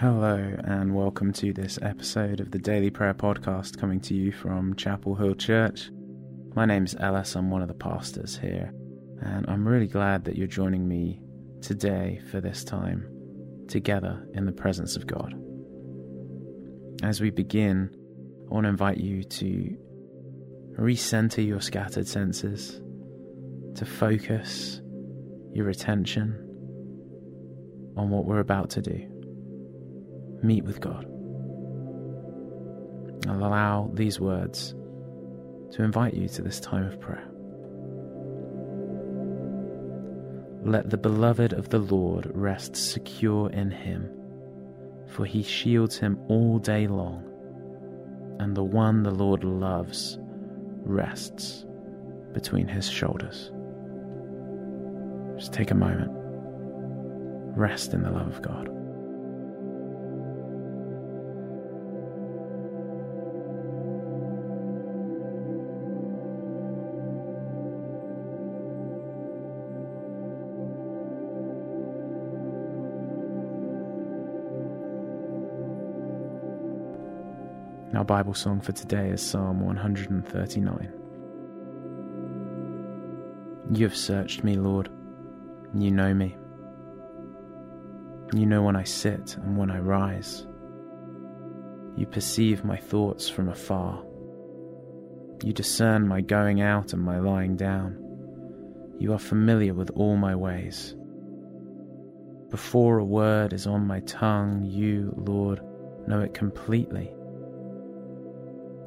Hello, and welcome to this episode of the Daily Prayer Podcast coming to you from Chapel Hill Church. My name's Ellis, I'm one of the pastors here, and I'm really glad that you're joining me today for this time together in the presence of God. As we begin, I want to invite you to recenter your scattered senses, to focus your attention on what we're about to do meet with God. I'll allow these words to invite you to this time of prayer. Let the beloved of the Lord rest secure in him, for he shields him all day long, and the one the Lord loves rests between his shoulders. Just take a moment, rest in the love of God. Our Bible song for today is Psalm 139. You have searched me, Lord. You know me. You know when I sit and when I rise. You perceive my thoughts from afar. You discern my going out and my lying down. You are familiar with all my ways. Before a word is on my tongue, you, Lord, know it completely.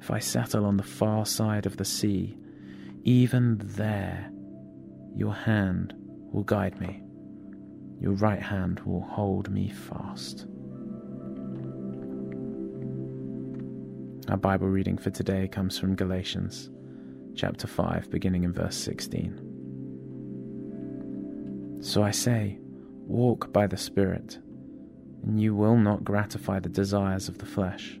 if I settle on the far side of the sea, even there your hand will guide me, your right hand will hold me fast. Our Bible reading for today comes from Galatians chapter 5, beginning in verse 16. So I say, walk by the Spirit, and you will not gratify the desires of the flesh.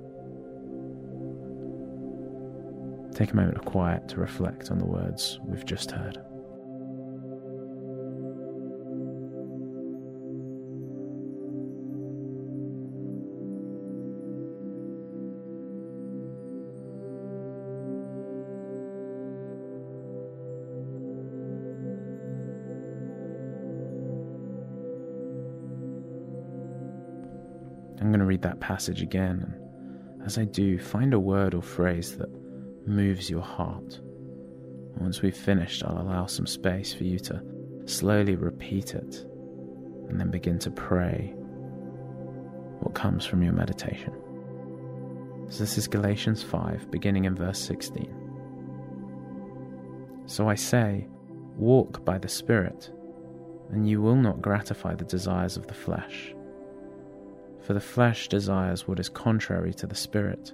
Take a moment of quiet to reflect on the words we've just heard. I'm going to read that passage again, and as I do, find a word or phrase that moves your heart. Once we've finished, I'll allow some space for you to slowly repeat it and then begin to pray what comes from your meditation. So, this is Galatians 5, beginning in verse 16. So I say, walk by the Spirit, and you will not gratify the desires of the flesh. For the flesh desires what is contrary to the Spirit,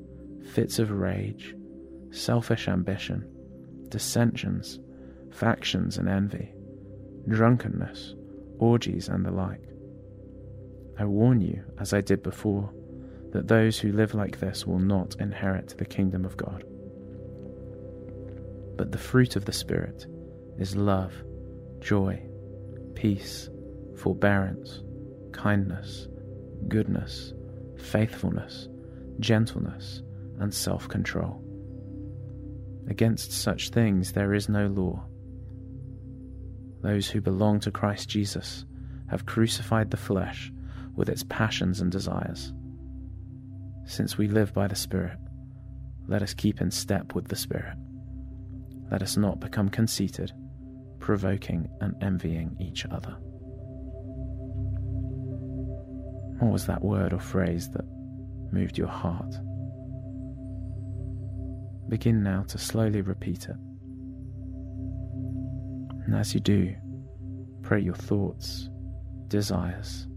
fits of rage, selfish ambition, dissensions, factions and envy, drunkenness, orgies, and the like. I warn you, as I did before, that those who live like this will not inherit the kingdom of God. But the fruit of the Spirit is love, joy, peace, forbearance, kindness, goodness, faithfulness, gentleness, and self control. Against such things there is no law. Those who belong to Christ Jesus have crucified the flesh with its passions and desires. Since we live by the Spirit, let us keep in step with the Spirit. Let us not become conceited, provoking and envying each other. What was that word or phrase that moved your heart? Begin now to slowly repeat it. And as you do, pray your thoughts, desires,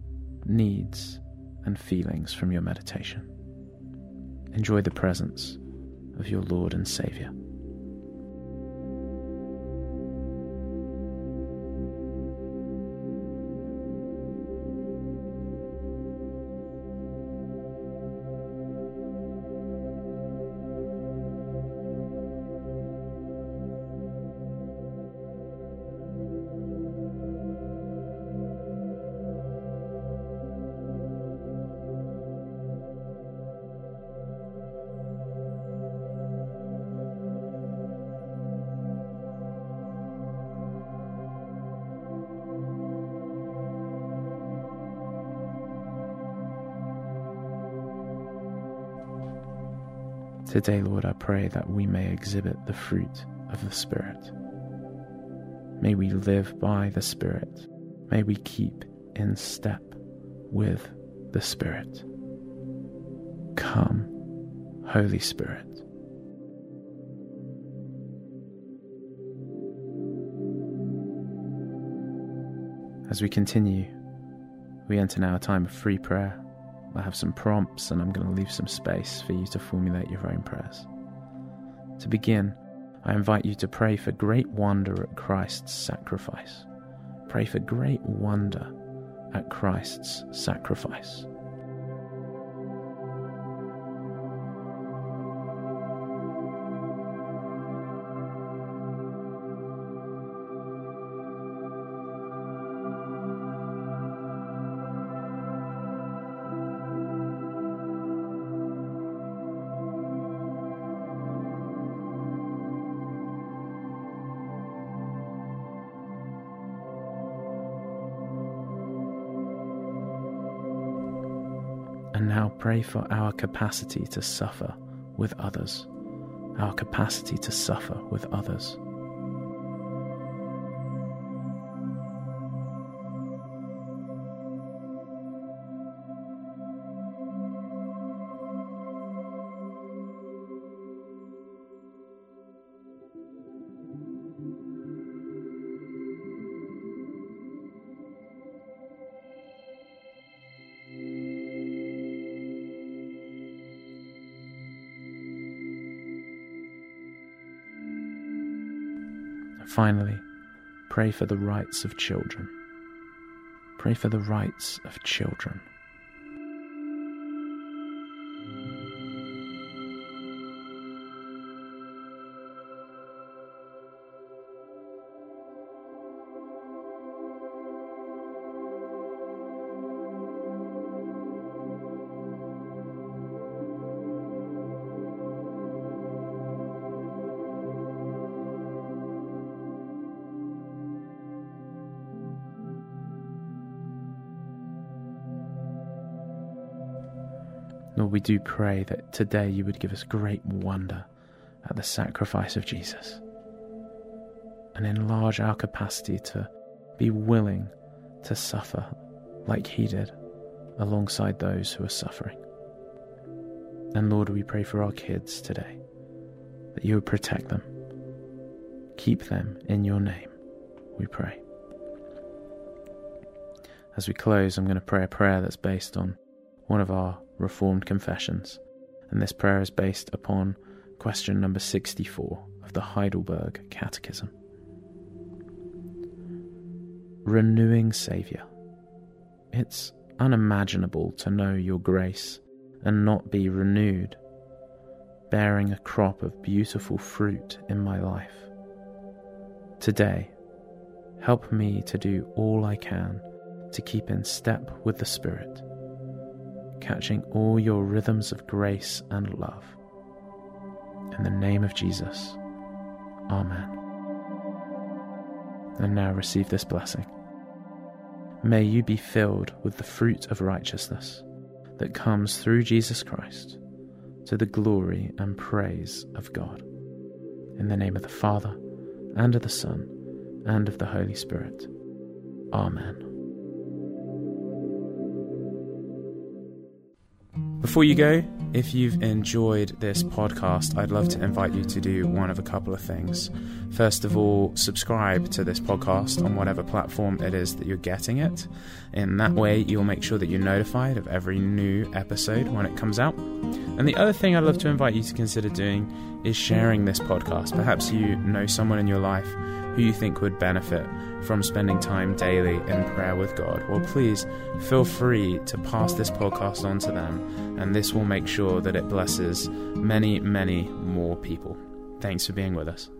needs, and feelings from your meditation. Enjoy the presence of your Lord and Saviour. Today, Lord, I pray that we may exhibit the fruit of the Spirit. May we live by the Spirit. May we keep in step with the Spirit. Come, Holy Spirit. As we continue, we enter now a time of free prayer. I have some prompts and I'm going to leave some space for you to formulate your own prayers. To begin, I invite you to pray for great wonder at Christ's sacrifice. Pray for great wonder at Christ's sacrifice. And now pray for our capacity to suffer with others. Our capacity to suffer with others. Finally, pray for the rights of children. Pray for the rights of children. Lord, we do pray that today you would give us great wonder at the sacrifice of Jesus and enlarge our capacity to be willing to suffer like he did alongside those who are suffering. And Lord, we pray for our kids today that you would protect them, keep them in your name, we pray. As we close, I'm going to pray a prayer that's based on one of our Reformed confessions, and this prayer is based upon question number 64 of the Heidelberg Catechism. Renewing Saviour. It's unimaginable to know your grace and not be renewed, bearing a crop of beautiful fruit in my life. Today, help me to do all I can to keep in step with the Spirit, catching all your rhythms of grace and love. In the name of Jesus, Amen. And now receive this blessing. May you be filled with the fruit of righteousness that comes through Jesus Christ to the glory and praise of God. In the name of the Father, and of the Son, and of the Holy Spirit. Amen. Before you go, if you've enjoyed this podcast, I'd love to invite you to do one of a couple of things. First of all, subscribe to this podcast on whatever platform it is that you're getting it. In that way, you'll make sure that you're notified of every new episode when it comes out. And the other thing I'd love to invite you to consider doing is sharing this podcast. Perhaps you know someone in your life who you think would benefit from spending time daily in prayer with God, well, please feel free to pass this podcast on to them, and this will make sure that it blesses many, many more people. Thanks for being with us.